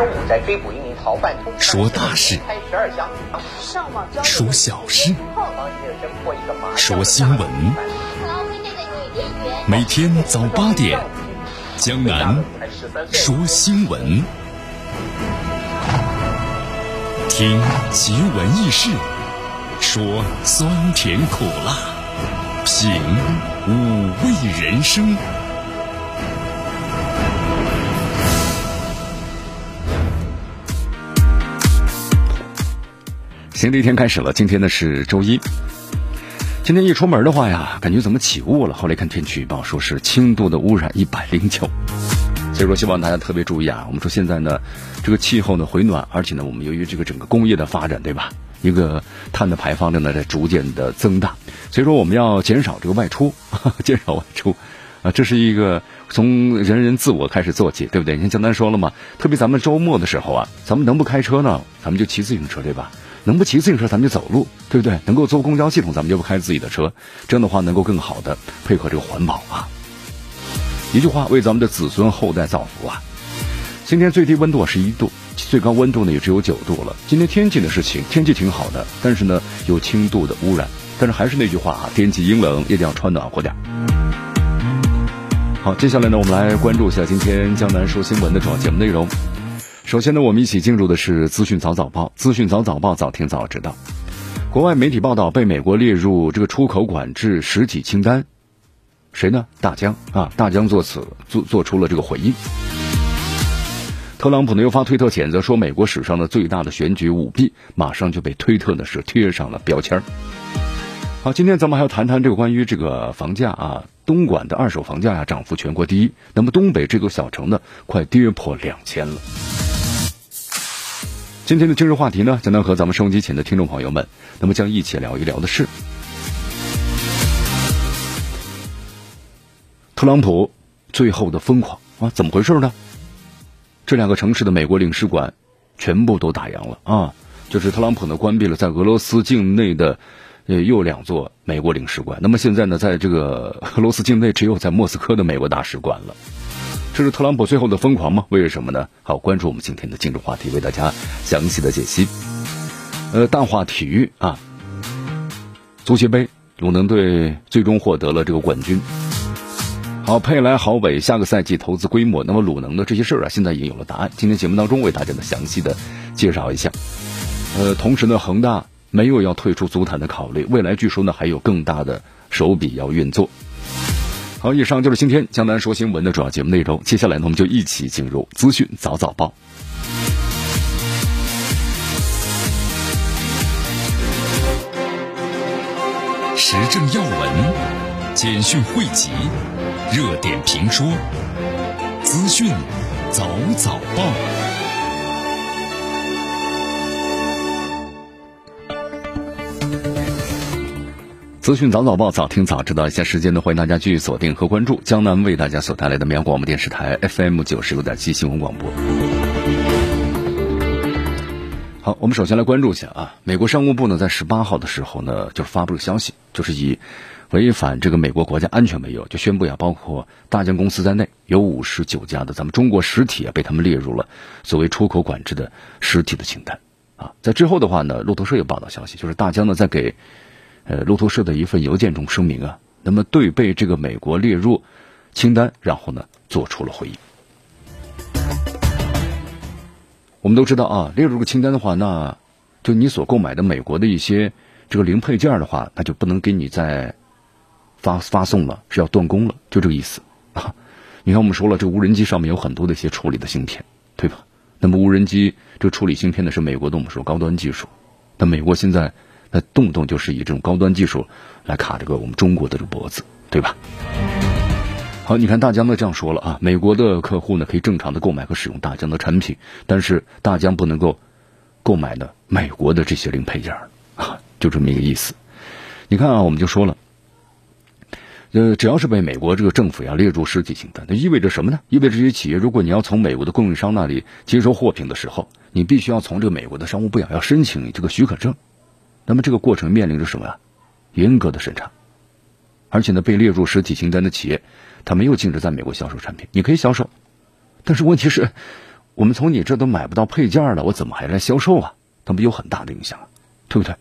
中午在追捕一名逃犯，说大事，开十二箱，说小事，说新闻。每天早八点，江南说新闻，听奇闻异事，说酸甜苦辣，品五味人生。新的一天开始了，今天呢是周一。今天一出门的话呀，感觉怎么起雾了？后来看天气预报，说是轻度的污染一百零九。所以说，希望大家特别注意啊。我们说现在呢，这个气候呢回暖，而且呢，我们由于这个整个工业的发展，对吧？一个碳的排放量呢在逐渐的增大，所以说我们要减少这个外出，减少外出啊，这是一个从人人自我开始做起，对不对？你看江丹说了嘛，特别咱们周末的时候啊，咱们能不开车呢？咱们就骑自行车，对吧？能不骑自行车，咱们就走路，对不对？能够坐公交系统，咱们就不开自己的车。这样的话，能够更好的配合这个环保啊。一句话，为咱们的子孙后代造福啊。今天最低温度是一度，最高温度呢也只有九度了。今天天气呢是晴，天气挺好的，但是呢有轻度的污染。但是还是那句话啊，天气阴冷，一定要穿暖和点。好，接下来呢，我们来关注一下今天江南说新闻的主要节目内容。首先呢，我们一起进入的是资讯早早报。资讯早早报，早听早知道。国外媒体报道，被美国列入这个出口管制实体清单，谁呢？大疆啊，大疆作此做做出了这个回应。特朗普呢又发推特谴责说，美国史上的最大的选举舞弊，马上就被推特呢是贴上了标签好，今天咱们还要谈谈这个关于这个房价啊，东莞的二手房价呀涨幅全国第一，那么东北这座小城呢，快跌破两千了。今天的今日话题呢，将能和咱们收音机前的听众朋友们，那么将一起聊一聊的是，特朗普最后的疯狂啊，怎么回事呢？这两个城市的美国领事馆全部都打烊了啊，就是特朗普呢关闭了在俄罗斯境内的呃又两座美国领事馆，那么现在呢，在这个俄罗斯境内只有在莫斯科的美国大使馆了。这是特朗普最后的疯狂吗？为什么呢？好，关注我们今天的今日话题，为大家详细的解析。呃，淡化体育啊，足协杯，鲁能队最终获得了这个冠军。好，佩莱、豪伟下个赛季投资规模，那么鲁能的这些事儿啊，现在已经有了答案。今天节目当中为大家呢详细的介绍一下。呃，同时呢，恒大没有要退出足坛的考虑，未来据说呢还有更大的手笔要运作。好，以上就是今天江南说新闻的主要节目内容。接下来呢，我们就一起进入资讯早早报，时政要闻、简讯汇集、热点评说、资讯早早报。资讯早早报，早听早知道。一下时间呢，欢迎大家继续锁定和关注江南为大家所带来的绵阳广播电视台 FM 九十六点七新闻广播。好，我们首先来关注一下啊，美国商务部呢在十八号的时候呢，就发布了消息，就是以违反这个美国国家安全为由，就宣布呀，包括大疆公司在内，有五十九家的咱们中国实体啊，被他们列入了所谓出口管制的实体的清单啊。在之后的话呢，路透社也报道消息，就是大疆呢在给。呃，路透社的一份邮件中声明啊，那么对被这个美国列入清单，然后呢做出了回应。我们都知道啊，列入个清单的话，那就你所购买的美国的一些这个零配件的话，那就不能给你再发发送了，是要断供了，就这个意思啊。你看，我们说了，这无人机上面有很多的一些处理的芯片，对吧？那么无人机这个处理芯片的是美国的，我们说高端技术，那美国现在。那动不动就是以这种高端技术来卡这个我们中国的这个脖子，对吧？好，你看大疆呢这样说了啊，美国的客户呢可以正常的购买和使用大疆的产品，但是大疆不能够购买呢美国的这些零配件啊，就这么一个意思。你看啊，我们就说了，呃，只要是被美国这个政府呀列入实体清单，那意味着什么呢？意味着这些企业，如果你要从美国的供应商那里接收货品的时候，你必须要从这个美国的商务部呀要申请这个许可证。那么这个过程面临着什么呀？严格的审查，而且呢，被列入实体清单的企业，它没有禁止在美国销售产品，你可以销售，但是问题是，我们从你这都买不到配件了，我怎么还来销售啊？那么有很大的影响，对不对？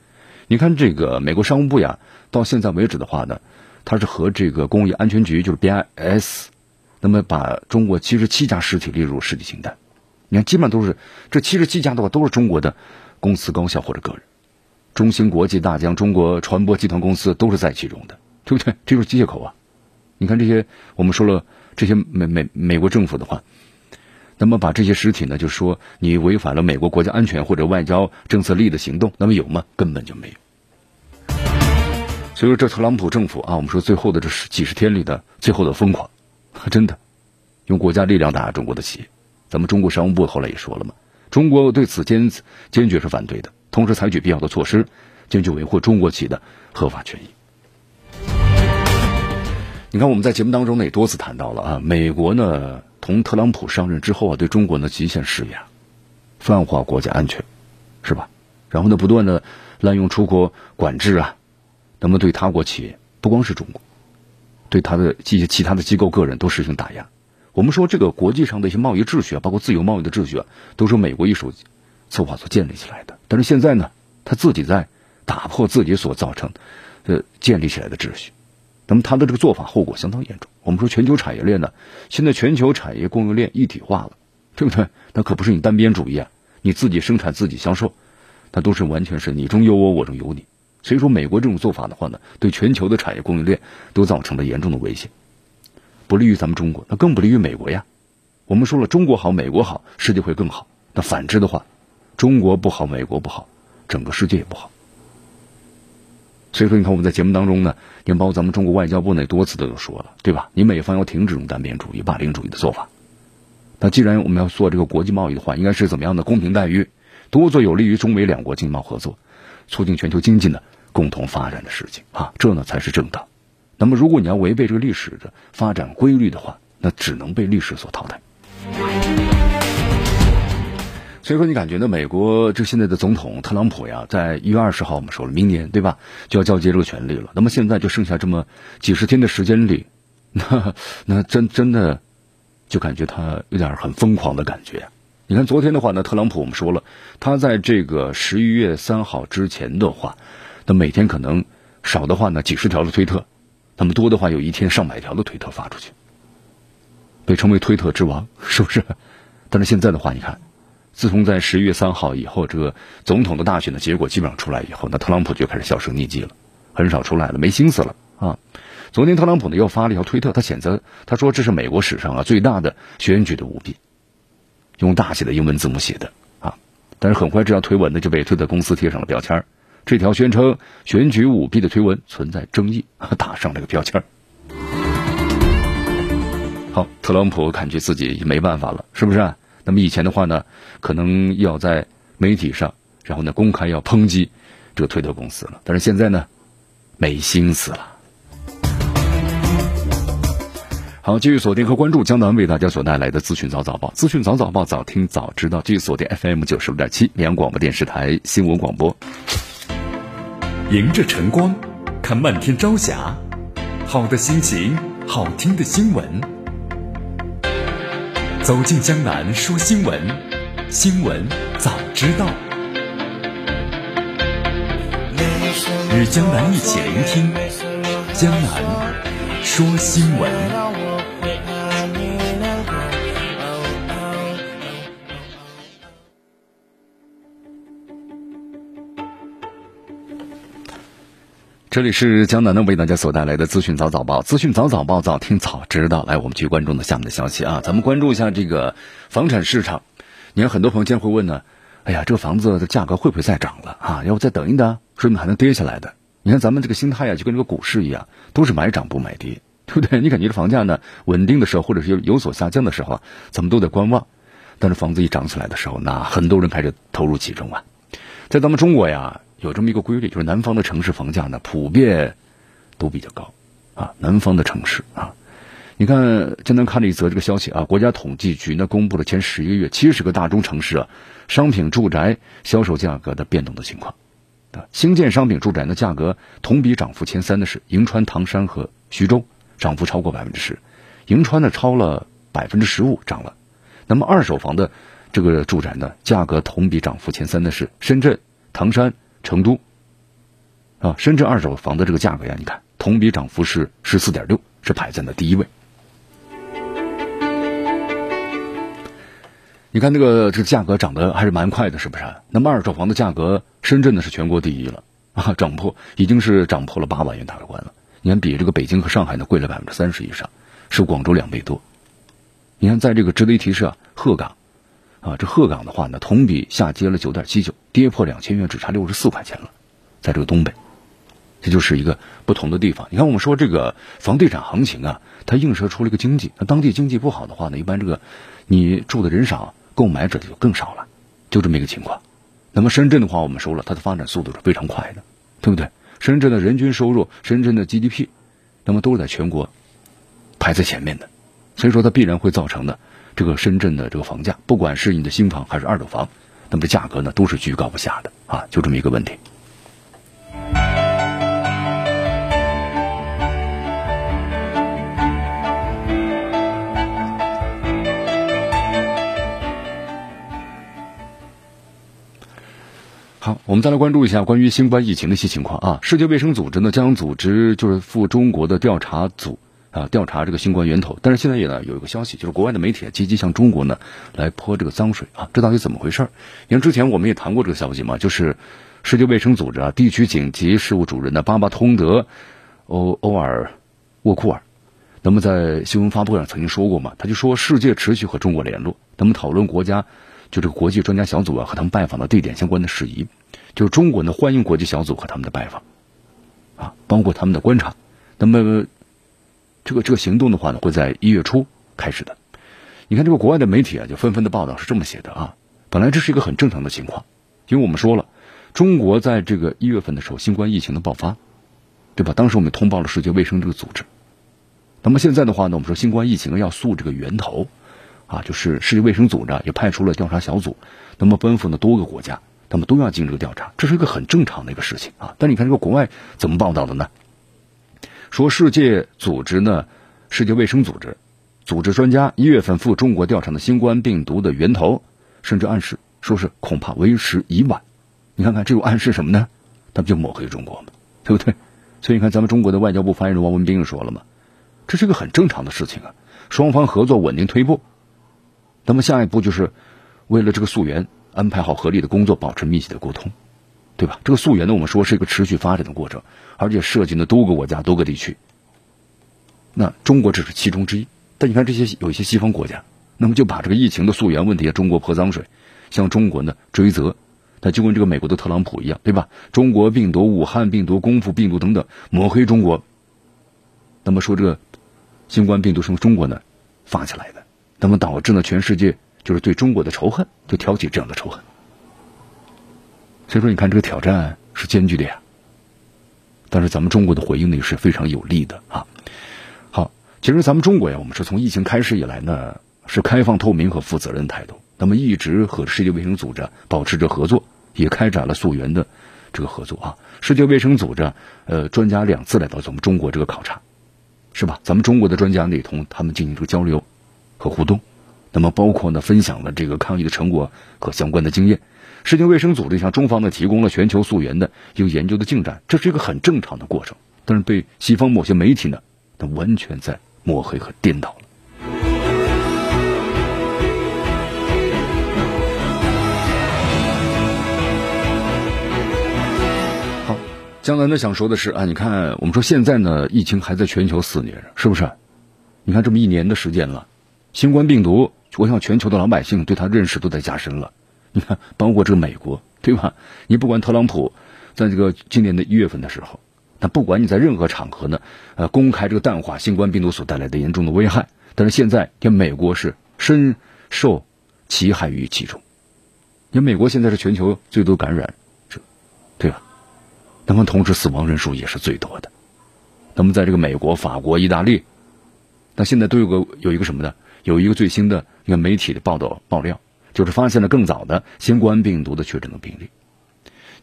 你看这个美国商务部呀，到现在为止的话呢，它是和这个工业安全局就是 BIS，那么把中国七十七家实体列入实体清单。你看，基本上都是这七十七家的话，都是中国的公司、高校或者个人。中芯国际、大疆、中国传播集团公司都是在其中的，对不对？这就是机械口啊！你看这些，我们说了这些美美美国政府的话，那么把这些实体呢，就说你违反了美国国家安全或者外交政策利益的行动，那么有吗？根本就没有。所以说，这特朗普政府啊，我们说最后的这十几十天里的最后的疯狂，真的用国家力量打压中国的企业。咱们中国商务部后来也说了嘛，中国对此坚坚决是反对的，同时采取必要的措施，坚决维护中国企业的合法权益。你看我们在节目当中呢也多次谈到了啊，美国呢同特朗普上任之后啊，对中国呢极限施压，泛化国家安全，是吧？然后呢不断的滥用出口管制啊，那么对他国企业不光是中国，对他的这些其他的机构个人都实行打压。我们说这个国际上的一些贸易秩序啊，包括自由贸易的秩序啊，都是美国一手策划所建立起来的。但是现在呢，他自己在打破自己所造成呃建立起来的秩序。那么他的这个做法后果相当严重。我们说全球产业链呢，现在全球产业供应链一体化了，对不对？那可不是你单边主义啊，你自己生产自己销售，那都是完全是你中有我，我中有你。所以说，美国这种做法的话呢，对全球的产业供应链都造成了严重的威胁。不利于咱们中国，那更不利于美国呀。我们说了，中国好，美国好，世界会更好。那反之的话，中国不好，美国不好，整个世界也不好。所以说，你看我们在节目当中呢，你包括咱们中国外交部呢，多次都有说了，对吧？你美方要停止这种单边主义、霸凌主义的做法。那既然我们要做这个国际贸易的话，应该是怎么样的公平待遇，多做有利于中美两国经贸合作、促进全球经济的共同发展的事情啊，这呢才是正道。那么，如果你要违背这个历史的发展规律的话，那只能被历史所淘汰。所以说，你感觉呢？美国这现在的总统特朗普呀，在一月二十号我们说了，明年对吧，就要交接这个权利了。那么现在就剩下这么几十天的时间里，那那真真的就感觉他有点很疯狂的感觉。你看昨天的话呢，特朗普我们说了，他在这个十一月三号之前的话，那每天可能少的话呢几十条的推特。那么多的话，有一天上百条的推特发出去，被称为推特之王，是不是？但是现在的话，你看，自从在十一月三号以后，这个总统的大选的结果基本上出来以后，那特朗普就开始销声匿迹了，很少出来了，没心思了啊。昨天特朗普呢又发了一条推特，他谴责他说这是美国史上啊最大的选举的舞弊，用大写的英文字母写的啊。但是很快这条推文呢就被推特公司贴上了标签。这条宣称选举舞弊的推文存在争议，打上这个标签好，特朗普感觉自己没办法了，是不是？那么以前的话呢，可能要在媒体上，然后呢公开要抨击这个推特公司了。但是现在呢，没心思了。好，继续锁定和关注江南为大家所带来的资讯早早报，资讯早早报，早听早知道。继续锁定 FM 九十五点七绵阳广播电视台新闻广播。迎着晨光，看漫天朝霞，好的心情，好听的新闻。走进江南说新闻，新闻早知道。与江南一起聆听江南说新闻。这里是江南呢为大家所带来的资讯早早报，资讯早早报，早听早知道。来，我们去关注的下面的消息啊，咱们关注一下这个房产市场。你看，很多朋友今天会问呢，哎呀，这个房子的价格会不会再涨了啊？要不再等一等，说不定还能跌下来的。你看咱们这个心态啊，就跟这个股市一样，都是买涨不买跌，对不对？你感觉这房价呢稳定的时候，或者是有有所下降的时候啊，咱们都在观望。但是房子一涨起来的时候，那很多人开始投入其中啊。在咱们中国呀。有这么一个规律，就是南方的城市房价呢普遍都比较高，啊，南方的城市啊，你看，今天看了一则这个消息啊，国家统计局呢公布了前十一个月七十个大中城市啊商品住宅销售价格的变动的情况，啊，新建商品住宅的价格同比涨幅前三的是银川、唐山和徐州，涨幅超过百分之十，银川呢超了百分之十五涨了，那么二手房的这个住宅呢，价格同比涨幅前三的是深圳、唐山、成都。啊，深圳二手房的这个价格呀，你看同比涨幅是十四点六，是排在了第一位。你看这个这价格涨得还是蛮快的，是不是？那么二手房的价格，深圳呢是全国第一了啊，涨破已经是涨破了八万元大关了。你看比这个北京和上海呢贵了百分之三十以上，是广州两倍多。你看在这个值得一提是啊，鹤岗啊，这鹤岗的话呢，同比下跌了九点七九，跌破两千元，只差六十四块钱了，在这个东北。这就是一个不同的地方。你看，我们说这个房地产行情啊，它映射出了一个经济。那当地经济不好的话呢，一般这个你住的人少，购买者就更少了，就这么一个情况。那么深圳的话，我们说了，它的发展速度是非常快的，对不对？深圳的人均收入、深圳的 GDP，那么都是在全国排在前面的，所以说它必然会造成的这个深圳的这个房价，不管是你的新房还是二手房，那么这价格呢都是居高不下的啊，就这么一个问题。好，我们再来关注一下关于新冠疫情的一些情况啊。世界卫生组织呢将组织就是赴中国的调查组啊调查这个新冠源头，但是现在也呢有一个消息，就是国外的媒体积极向中国呢来泼这个脏水啊，这到底怎么回事？因为之前我们也谈过这个消息嘛，就是世界卫生组织啊地区紧急事务主任的巴巴通德欧欧尔沃库尔，那么在新闻发布会上曾经说过嘛，他就说世界持续和中国联络，那么讨论国家。就这个国际专家小组啊，和他们拜访的地点相关的事宜，就是中国呢欢迎国际小组和他们的拜访，啊，包括他们的观察。那么，这个这个行动的话呢，会在一月初开始的。你看这个国外的媒体啊，就纷纷的报道是这么写的啊。本来这是一个很正常的情况，因为我们说了，中国在这个一月份的时候，新冠疫情的爆发，对吧？当时我们通报了世界卫生这个组织。那么现在的话呢，我们说新冠疫情要溯这个源头。啊，就是世界卫生组织也派出了调查小组，那么奔赴呢多个国家，他们都要进行这个调查，这是一个很正常的一个事情啊。但你看这个国外怎么报道的呢？说世界组织呢，世界卫生组织组织专家一月份赴中国调查的新冠病毒的源头，甚至暗示说是恐怕为时已晚。你看看这种暗示什么呢？他不就抹黑中国吗？对不对？所以你看咱们中国的外交部发言人王文斌又说了嘛，这是一个很正常的事情啊，双方合作稳定推步。那么下一步就是，为了这个溯源安排好合理的工作，保持密切的沟通，对吧？这个溯源呢，我们说是一个持续发展的过程，而且涉及呢多个国家、多个地区。那中国只是其中之一，但你看这些有一些西方国家，那么就把这个疫情的溯源问题，中国泼脏水，向中国呢追责，那就跟这个美国的特朗普一样，对吧？中国病毒、武汉病毒、功夫病毒等等，抹黑中国。那么说这个新冠病毒是从中国呢发起来的。那么导致呢，全世界就是对中国的仇恨，就挑起这样的仇恨。所以说，你看这个挑战是艰巨的呀。但是咱们中国的回应呢，也是非常有力的啊。好，其实咱们中国呀，我们是从疫情开始以来呢，是开放、透明和负责任态度。那么一直和世界卫生组织保持着合作，也开展了溯源的这个合作啊。世界卫生组织呃专家两次来到咱们中国这个考察，是吧？咱们中国的专家呢，也同他们进行这个交流。和互动，那么包括呢，分享了这个抗疫的成果和相关的经验。世界卫生组织向中方呢提供了全球溯源的一个研究的进展，这是一个很正常的过程。但是被西方某些媒体呢，它完全在抹黑和颠倒了。好，江南呢想说的是啊，你看我们说现在呢，疫情还在全球肆虐着，是不是？你看这么一年的时间了。新冠病毒，我想全球的老百姓对它认识都在加深了。你看，包括这个美国，对吧？你不管特朗普在这个今年的一月份的时候，那不管你在任何场合呢，呃，公开这个淡化新冠病毒所带来的严重的危害，但是现在，跟美国是深受其害于其中。因为美国现在是全球最多感染者，对吧？那么同时死亡人数也是最多的。那么在这个美国、法国、意大利，那现在都有个有一个什么呢？有一个最新的一个媒体的报道爆料，就是发现了更早的新冠病毒的确诊的病例。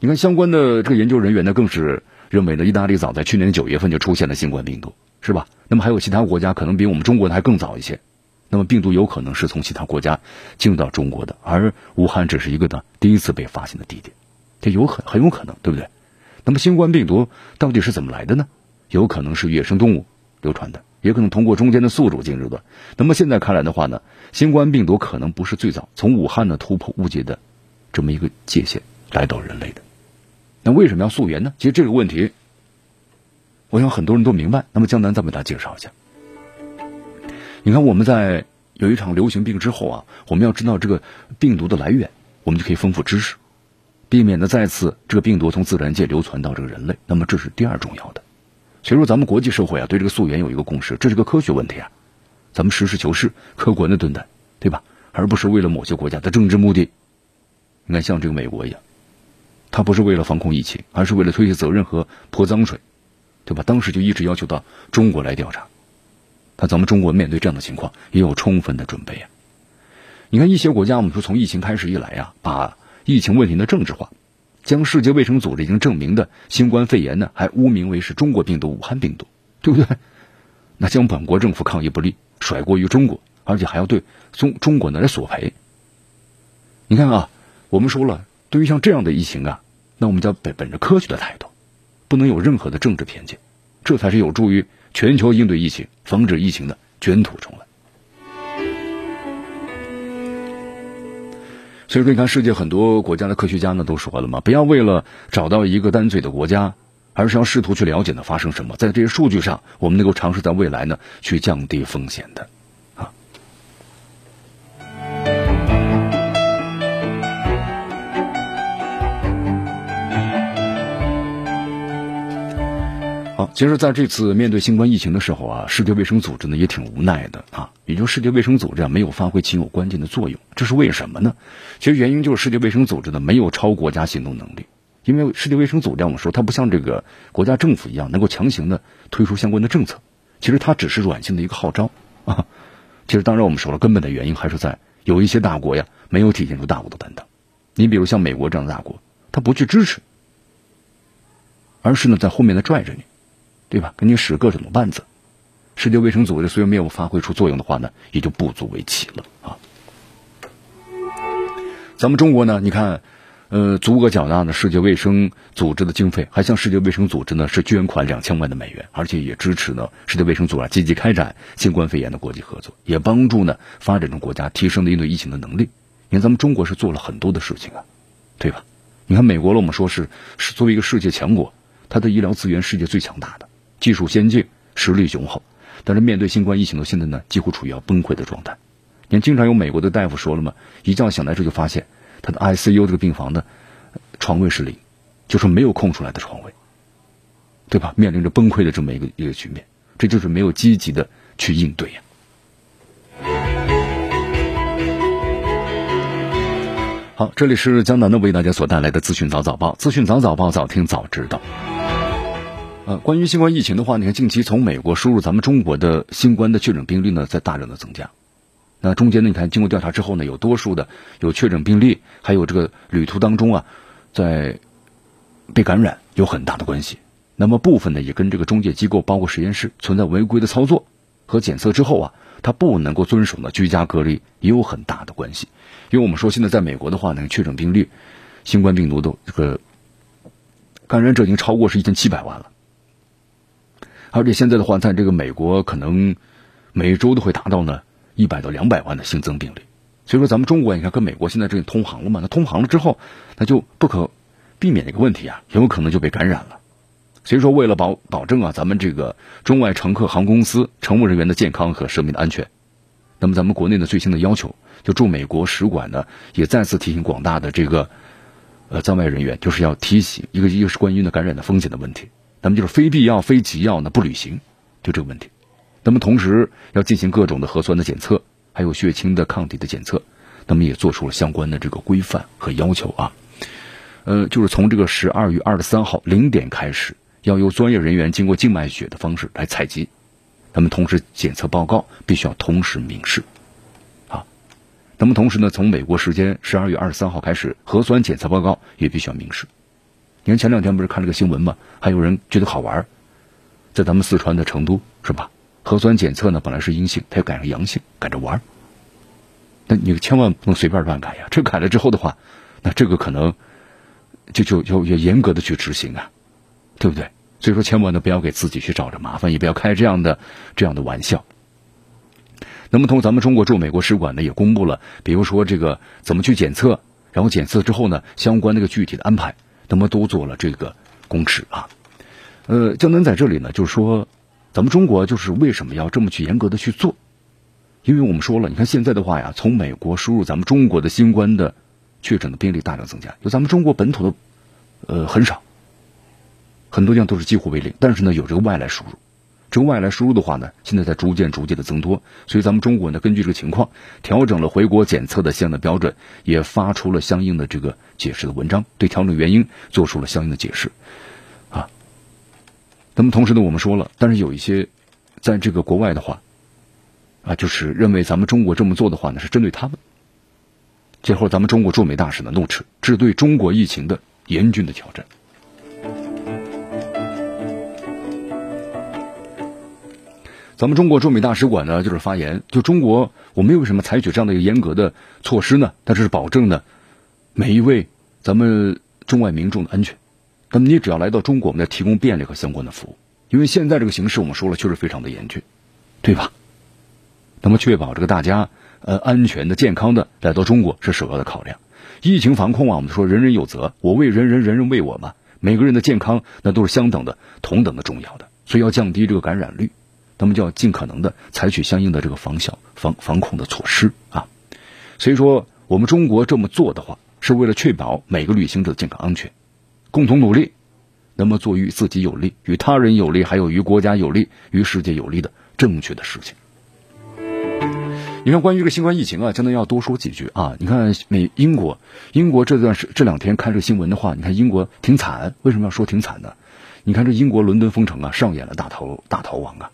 你看相关的这个研究人员呢，更是认为呢，意大利早在去年九月份就出现了新冠病毒，是吧？那么还有其他国家可能比我们中国的还更早一些。那么。病毒有可能是从其他国家进入到中国的，而武汉只是一个呢第一次被发现的地点，这有很很有可能，对不对？那么新冠病毒到底是怎么来的呢？有可能是野生动物流传的，也可能通过中间的宿主进入的。那么现在看来的话呢，新冠病毒可能不是最早从武汉呢突破误解的这么一个界限来到人类的。那为什么要溯源呢？其实这个问题，我想很多人都明白。那么江南再为大家介绍一下。你看，我们在有一场流行病之后啊，我们要知道这个病毒的来源，我们就可以丰富知识，避免呢再次这个病毒从自然界流传到这个人类。那么这是第二重要的。所以说，咱们国际社会啊，对这个溯源有一个共识，这是个科学问题啊，咱们实事求是、客观的对待，对吧？而不是为了某些国家的政治目的。你看，像这个美国一样。他不是为了防控疫情，而是为了推卸责任和泼脏水，对吧？当时就一直要求到中国来调查。那咱们中国面对这样的情况，也有充分的准备啊。你看一些国家，我们说从疫情开始以来呀，把疫情问题的政治化，将世界卫生组织已经证明的新冠肺炎呢，还污名为是中国病毒、武汉病毒，对不对？那将本国政府抗疫不力甩锅于中国，而且还要对中中国呢来索赔。你看啊，我们说了。对于像这样的疫情啊，那我们就要本本着科学的态度，不能有任何的政治偏见，这才是有助于全球应对疫情、防止疫情的卷土重来。其实，你看世界很多国家的科学家呢都说了嘛，不要为了找到一个单嘴的国家，而是要试图去了解呢发生什么，在这些数据上，我们能够尝试在未来呢去降低风险的。好，其实在这次面对新冠疫情的时候啊，世界卫生组织呢也挺无奈的啊，也就世界卫生组织啊没有发挥其有关键的作用，这是为什么呢？其实原因就是世界卫生组织呢没有超国家行动能力，因为世界卫生组织我们说它不像这个国家政府一样能够强行的推出相关的政策，其实它只是软性的一个号召啊。其实当然我们说了，根本的原因还是在有一些大国呀没有体现出大国的担当，你比如像美国这样的大国，他不去支持，而是呢在后面的拽着你。对吧？给你使各种的绊子，世界卫生组织虽然没有发挥出作用的话呢，也就不足为奇了啊。咱们中国呢，你看，呃，足额缴纳的世界卫生组织的经费，还向世界卫生组织呢是捐款两千万的美元，而且也支持呢世界卫生组织积极开展新冠肺炎的国际合作，也帮助呢发展中国家提升的应对疫情的能力。你看，咱们中国是做了很多的事情啊，对吧？你看美国了，我们说是是作为一个世界强国，它的医疗资源世界最强大的。技术先进，实力雄厚，但是面对新冠疫情的现在呢，几乎处于要崩溃的状态。你看，经常有美国的大夫说了嘛，一觉醒来之后就发现他的 ICU 这个病房的床位是零，就是没有空出来的床位，对吧？面临着崩溃的这么一个一个局面，这就是没有积极的去应对呀。好，这里是江南的为大家所带来的资讯早早报，资讯早早报，早听早知道。呃，关于新冠疫情的话，你看近期从美国输入咱们中国的新冠的确诊病例呢，在大量的增加。那中间呢，你看经过调查之后呢，有多数的有确诊病例，还有这个旅途当中啊，在被感染有很大的关系。那么部分呢，也跟这个中介机构，包括实验室存在违规的操作和检测之后啊，他不能够遵守呢居家隔离，也有很大的关系。因为我们说现在在美国的话呢，确诊病例新冠病毒的这个感染者已经超过是一千七百万了。而且现在的话，在这个美国，可能每周都会达到呢一百到两百万的新增病例。所以说，咱们中国你看跟美国现在这通航了嘛？那通航了之后，那就不可避免的一个问题啊，有可能就被感染了。所以说，为了保保证啊，咱们这个中外乘客、航空公司乘务人员的健康和生命的安全，那么咱们国内的最新的要求，就驻美国使馆呢也再次提醒广大的这个呃在外人员，就是要提醒一个一个是关于呢感染的风险的问题。那么就是非必要、非急要呢不履行，就这个问题。那么同时要进行各种的核酸的检测，还有血清的抗体的检测，那么也做出了相关的这个规范和要求啊。呃，就是从这个十二月二十三号零点开始，要由专业人员经过静脉血的方式来采集，那么同时检测报告必须要同时明示啊。那么同时呢，从美国时间十二月二十三号开始，核酸检测报告也必须要明示。你看前两天不是看了个新闻吗？还有人觉得好玩，在咱们四川的成都是吧？核酸检测呢本来是阴性，他又改成阳性，赶着玩儿。那你千万不能随便乱改呀！这改了之后的话，那这个可能就就要要严格的去执行啊，对不对？所以说，千万呢不要给自己去找着麻烦，也不要开这样的这样的玩笑。那么，同咱们中国驻美国使馆呢也公布了，比如说这个怎么去检测，然后检测之后呢，相关那个具体的安排，那么都做了这个公示啊。呃，江南在这里呢，就是说，咱们中国就是为什么要这么去严格的去做？因为我们说了，你看现在的话呀，从美国输入咱们中国的新冠的确诊的病例大量增加，有咱们中国本土的呃很少，很多地方都是几乎为零。但是呢，有这个外来输入，这个外来输入的话呢，现在在逐渐逐渐的增多。所以咱们中国呢，根据这个情况，调整了回国检测的相应的标准，也发出了相应的这个解释的文章，对调整原因做出了相应的解释啊。那么同时呢，我们说了，但是有一些在这个国外的话。啊，就是认为咱们中国这么做的话呢，是针对他们。最后，咱们中国驻美大使呢怒斥，这是对中国疫情的严峻的挑战。咱们中国驻美大使馆呢，就是发言，就中国，我们为什么采取这样的一个严格的措施呢？它是保证呢每一位咱们中外民众的安全。那么，你只要来到中国，我们要提供便利和相关的服务。因为现在这个形势，我们说了，确实非常的严峻，对吧？那么，确保这个大家呃安全的、健康的来到中国是首要的考量。疫情防控啊，我们说人人有责，我为人人，人人为我嘛。每个人的健康那都是相等的、同等的重要的，所以要降低这个感染率，那么就要尽可能的采取相应的这个防小防防控的措施啊。所以说，我们中国这么做的话，是为了确保每个旅行者的健康安全，共同努力，那么做于自己有利、与他人有利、还有于国家有利、于世界有利的正确的事情。你看，关于这个新冠疫情啊，真的要多说几句啊。你看，美英国，英国这段时这两天看这个新闻的话，你看英国挺惨。为什么要说挺惨呢？你看这英国伦敦封城啊，上演了大逃大逃亡啊。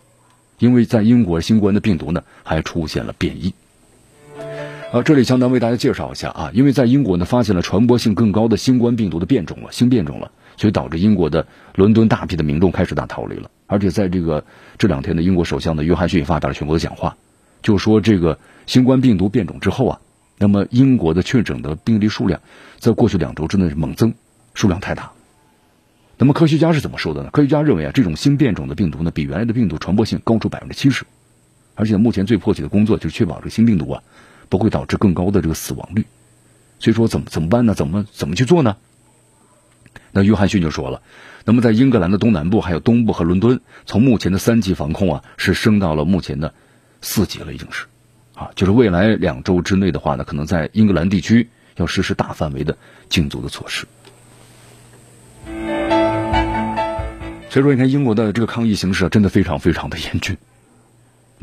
因为在英国新冠的病毒呢，还出现了变异。啊，这里江南为大家介绍一下啊，因为在英国呢，发现了传播性更高的新冠病毒的变种了，新变种了，所以导致英国的伦敦大批的民众开始大逃离了。而且在这个这两天的英国首相的约翰逊发表了全国的讲话。就说这个新冠病毒变种之后啊，那么英国的确诊的病例数量在过去两周之内是猛增，数量太大。那么科学家是怎么说的呢？科学家认为啊，这种新变种的病毒呢，比原来的病毒传播性高出百分之七十，而且目前最迫切的工作就是确保这个新病毒啊不会导致更高的这个死亡率。所以说怎么怎么办呢？怎么怎么去做呢？那约翰逊就说了，那么在英格兰的东南部、还有东部和伦敦，从目前的三级防控啊，是升到了目前的。四级了已经是，啊，就是未来两周之内的话呢，可能在英格兰地区要实施大范围的禁足的措施。所以说，你看英国的这个抗疫形势啊，真的非常非常的严峻。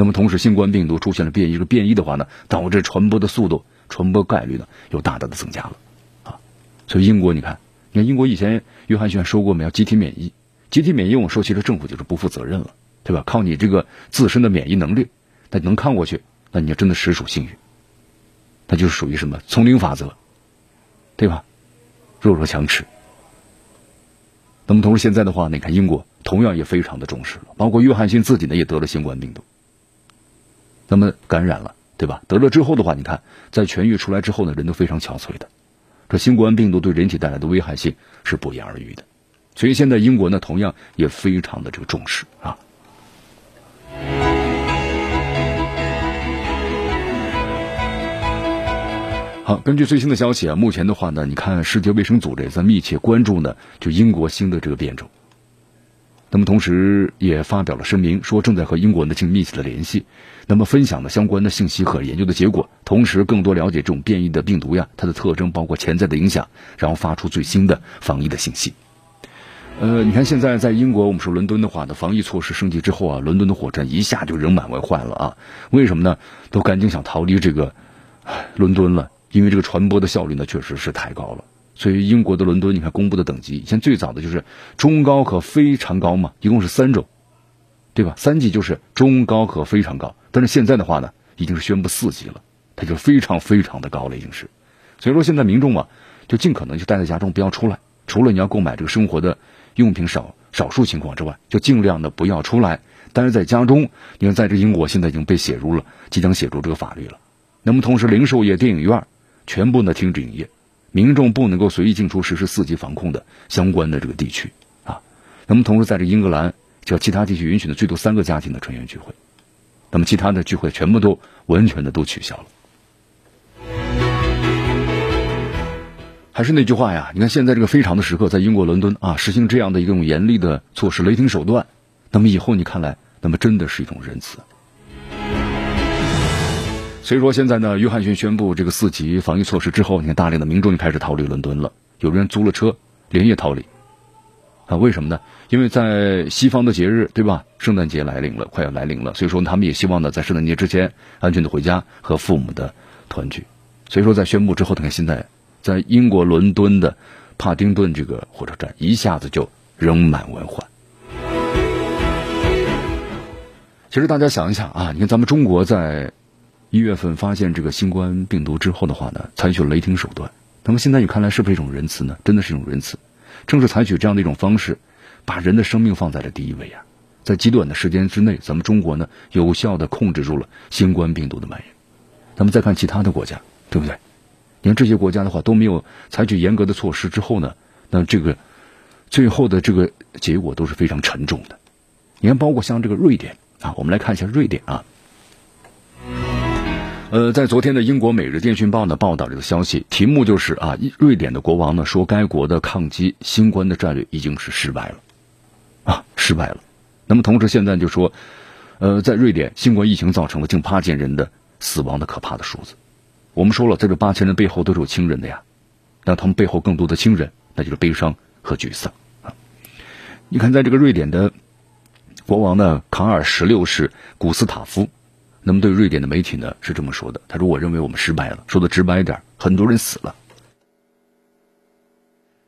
那么，同时新冠病毒出现了变异，这个变异的话呢，导致传播的速度、传播概率呢，又大大的增加了，啊，所以英国，你看，你看英国以前约翰逊说过没有？集体免疫，集体免疫，我说其实政府就是不负责任了，对吧？靠你这个自身的免疫能力。那能看过去，那你就真的实属幸运。那就是属于什么丛林法则，对吧？弱肉强食。那么同时现在的话，你看英国同样也非常的重视了，包括约翰逊自己呢也得了新冠病毒，那么感染了，对吧？得了之后的话，你看在痊愈出来之后呢，人都非常憔悴的。这新冠病毒对人体带来的危害性是不言而喻的，所以现在英国呢同样也非常的这个重视啊。好，根据最新的消息啊，目前的话呢，你看世界卫生组织也在密切关注呢，就英国新的这个变种。那么同时也发表了声明，说正在和英国呢进行密切的联系，那么分享的相关的信息和研究的结果，同时更多了解这种变异的病毒呀，它的特征，包括潜在的影响，然后发出最新的防疫的信息。呃，你看现在在英国，我们说伦敦的话呢，防疫措施升级之后啊，伦敦的火车一下就人满为患了啊。为什么呢？都赶紧想逃离这个伦敦了。因为这个传播的效率呢，确实是太高了，所以英国的伦敦，你看公布的等级，以前最早的就是中高和非常高嘛，一共是三种，对吧？三级就是中高和非常高，但是现在的话呢，已经是宣布四级了，它就非常非常的高了，已经是。所以说现在民众嘛，就尽可能就待在家中，不要出来，除了你要购买这个生活的用品少少数情况之外，就尽量的不要出来，但是在家中，你看，在这英国现在已经被写入了，即将写入这个法律了。那么同时，零售业、电影院全部呢停止营业，民众不能够随意进出实施四级防控的相关的这个地区啊。那么同时，在这英格兰，叫其他地区允许的最多三个家庭的成员聚会，那么其他的聚会全部都完全的都取消了。还是那句话呀，你看现在这个非常的时刻，在英国伦敦啊，实行这样的一种严厉的措施、雷霆手段，那么以后你看来，那么真的是一种仁慈。所以说现在呢，约翰逊宣布这个四级防疫措施之后，你看大量的民众就开始逃离伦敦了，有的人租了车连夜逃离。啊，为什么呢？因为在西方的节日，对吧？圣诞节来临了，快要来临了，所以说他们也希望呢，在圣诞节之前安全的回家和父母的团聚。所以说在宣布之后，你看现在。在英国伦敦的帕丁顿这个火车站，一下子就人满为患。其实大家想一想啊，你看咱们中国在一月份发现这个新冠病毒之后的话呢，采取雷霆手段。那么现在你看来是不是一种仁慈呢？真的是一种仁慈。正是采取这样的一种方式，把人的生命放在了第一位啊。在极短的时间之内，咱们中国呢有效的控制住了新冠病毒的蔓延。咱们再看其他的国家，对不对？你看这些国家的话都没有采取严格的措施之后呢，那这个最后的这个结果都是非常沉重的。你看，包括像这个瑞典啊，我们来看一下瑞典啊。呃，在昨天的英国《每日电讯报》呢报道这个消息，题目就是啊，瑞典的国王呢说，该国的抗击新冠的战略已经是失败了，啊，失败了。那么同时现在就说，呃，在瑞典新冠疫情造成了近八千人的死亡的可怕的数字。我们说了，在这八千人背后都是有亲人的呀，那他们背后更多的亲人，那就是悲伤和沮丧啊。你看，在这个瑞典的国王呢，卡尔十六世古斯塔夫，那么对瑞典的媒体呢是这么说的：他说，我认为我们失败了。说的直白一点，很多人死了，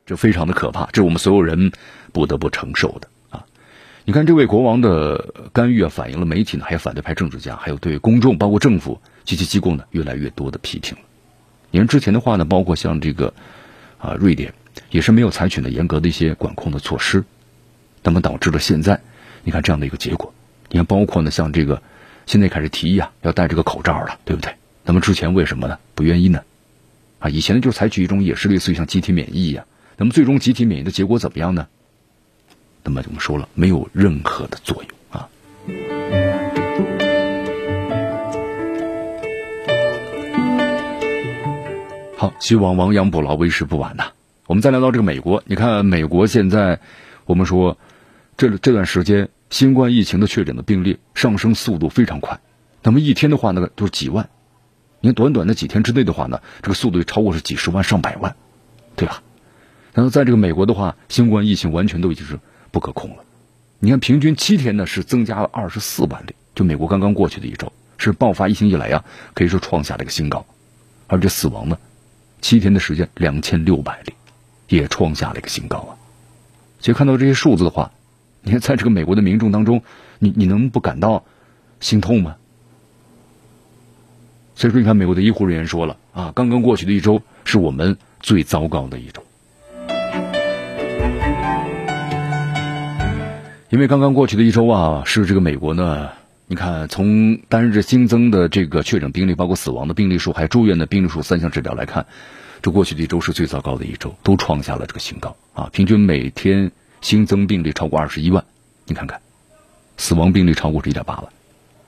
这非常的可怕，这是我们所有人不得不承受的啊。你看，这位国王的干预啊，反映了媒体呢，还有反对派政治家，还有对公众，包括政府。及其机构呢，越来越多的批评了。你看之前的话呢，包括像这个啊，瑞典也是没有采取呢严格的一些管控的措施，那么导致了现在你看这样的一个结果。你看，包括呢像这个现在开始提议啊，要戴这个口罩了，对不对？那么之前为什么呢？不愿意呢？啊，以前呢就采取一种也是类似于像集体免疫呀。那么最终集体免疫的结果怎么样呢？那么我们说了，没有任何的作用啊。好，希望亡羊补牢，为时不晚呐。我们再来到这个美国，你看美国现在，我们说这这段时间新冠疫情的确诊的病例上升速度非常快，那么一天的话呢就是几万，你看短短的几天之内的话呢，这个速度超过是几十万上百万，对吧？然后在这个美国的话，新冠疫情完全都已经是不可控了。你看平均七天呢是增加了二十四万例，就美国刚刚过去的一周是爆发疫情以来呀，可以说创下了一个新高，而这死亡呢？七天的时间，两千六百例，也创下了一个新高啊！其实看到这些数字的话，你看在这个美国的民众当中，你你能不感到心痛吗？所以说，你看美国的医护人员说了啊，刚刚过去的一周是我们最糟糕的一周，因为刚刚过去的一周啊，是这个美国呢。你看，从单日新增的这个确诊病例，包括死亡的病例数，还有住院的病例数三项指标来看，这过去的一周是最糟糕的一周，都创下了这个新高啊！平均每天新增病例超过二十一万，你看看，死亡病例超过是一点八万，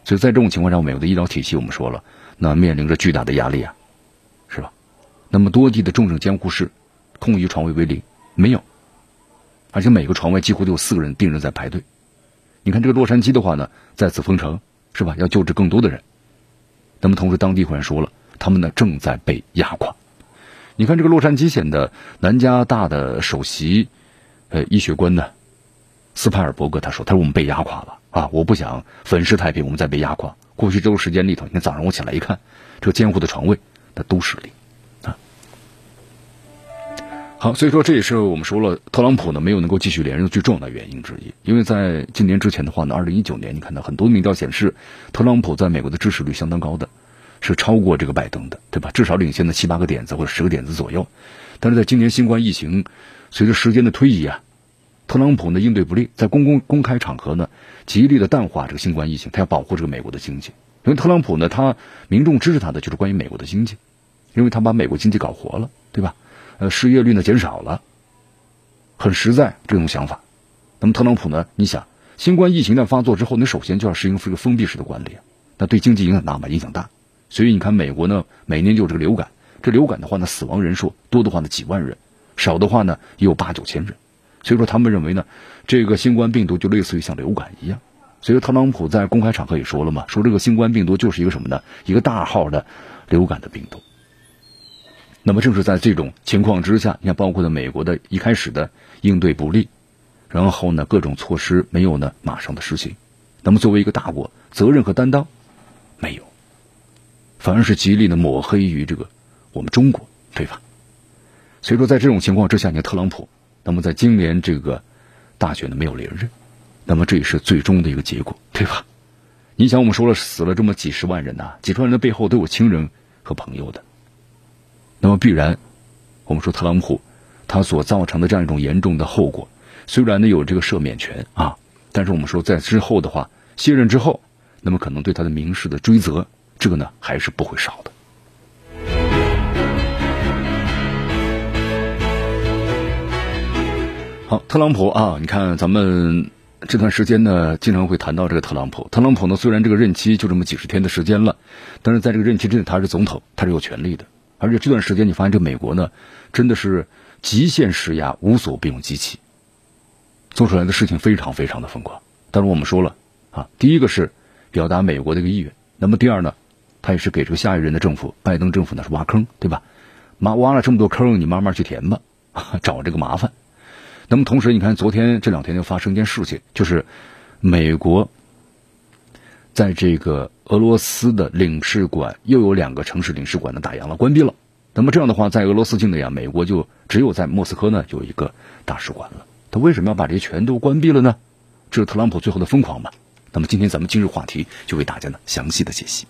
所以在这种情况下，美国的医疗体系我们说了，那面临着巨大的压力啊，是吧？那么多地的重症监护室空余床位为零，没有，而且每个床位几乎都有四个人病人在排队。你看这个洛杉矶的话呢，再次封城是吧？要救治更多的人。那么同时，当地官员说了，他们呢正在被压垮。你看这个洛杉矶县的南加大的首席呃医学官呢，斯派尔伯格他说：“他说我们被压垮了啊！我不想粉饰太平，我们再被压垮。过去周时间里头，你看早上我起来一看，这个监护的床位那都是零啊。”好，所以说这也是我们说了，特朗普呢没有能够继续连任最重要的原因之一。因为在今年之前的话呢，二零一九年，你看到很多民调显示，特朗普在美国的支持率相当高的，是超过这个拜登的，对吧？至少领先的七八个点子或者十个点子左右。但是在今年新冠疫情随着时间的推移啊，特朗普呢应对不利，在公共公开场合呢极力的淡化这个新冠疫情，他要保护这个美国的经济。因为特朗普呢，他民众支持他的就是关于美国的经济，因为他把美国经济搞活了，对吧？呃，失业率呢减少了，很实在这种想法。那么特朗普呢，你想，新冠疫情的发作之后，你首先就要实行这个封闭式的管理，那对经济影响大吗？影响大。所以你看，美国呢每年就有这个流感，这流感的话呢，死亡人数多的话呢几万人，少的话呢也有八九千人。所以说他们认为呢，这个新冠病毒就类似于像流感一样。所以说特朗普在公开场合也说了嘛，说这个新冠病毒就是一个什么呢？一个大号的流感的病毒。那么正是在这种情况之下，你看，包括的美国的一开始的应对不利，然后呢各种措施没有呢马上的实行，那么作为一个大国，责任和担当没有，反而是极力的抹黑于这个我们中国，对吧？所以说在这种情况之下，你看特朗普，那么在今年这个大选呢没有连任。那么这也是最终的一个结果，对吧？你想，我们说了死了这么几十万人呐，几十万人的背后都有亲人和朋友的。那么必然，我们说特朗普他所造成的这样一种严重的后果，虽然呢有这个赦免权啊，但是我们说在之后的话，卸任之后，那么可能对他的民事的追责，这个呢还是不会少的。好，特朗普啊，你看咱们。这段时间呢，经常会谈到这个特朗普。特朗普呢，虽然这个任期就这么几十天的时间了，但是在这个任期之内，他是总统，他是有权利的。而且这段时间，你发现这个美国呢，真的是极限施压，无所不用其极，做出来的事情非常非常的疯狂。但是我们说了啊，第一个是表达美国的一个意愿，那么第二呢，他也是给这个下一任的政府，拜登政府呢是挖坑，对吧？挖挖了这么多坑，你慢慢去填吧，找这个麻烦。那么同时，你看昨天这两天就发生一件事情，就是美国在这个俄罗斯的领事馆又有两个城市领事馆呢打烊了，关闭了。那么这样的话，在俄罗斯境内啊，美国就只有在莫斯科呢有一个大使馆了。他为什么要把这些全都关闭了呢？这是特朗普最后的疯狂吧？那么今天咱们今日话题就为大家呢详细的解析。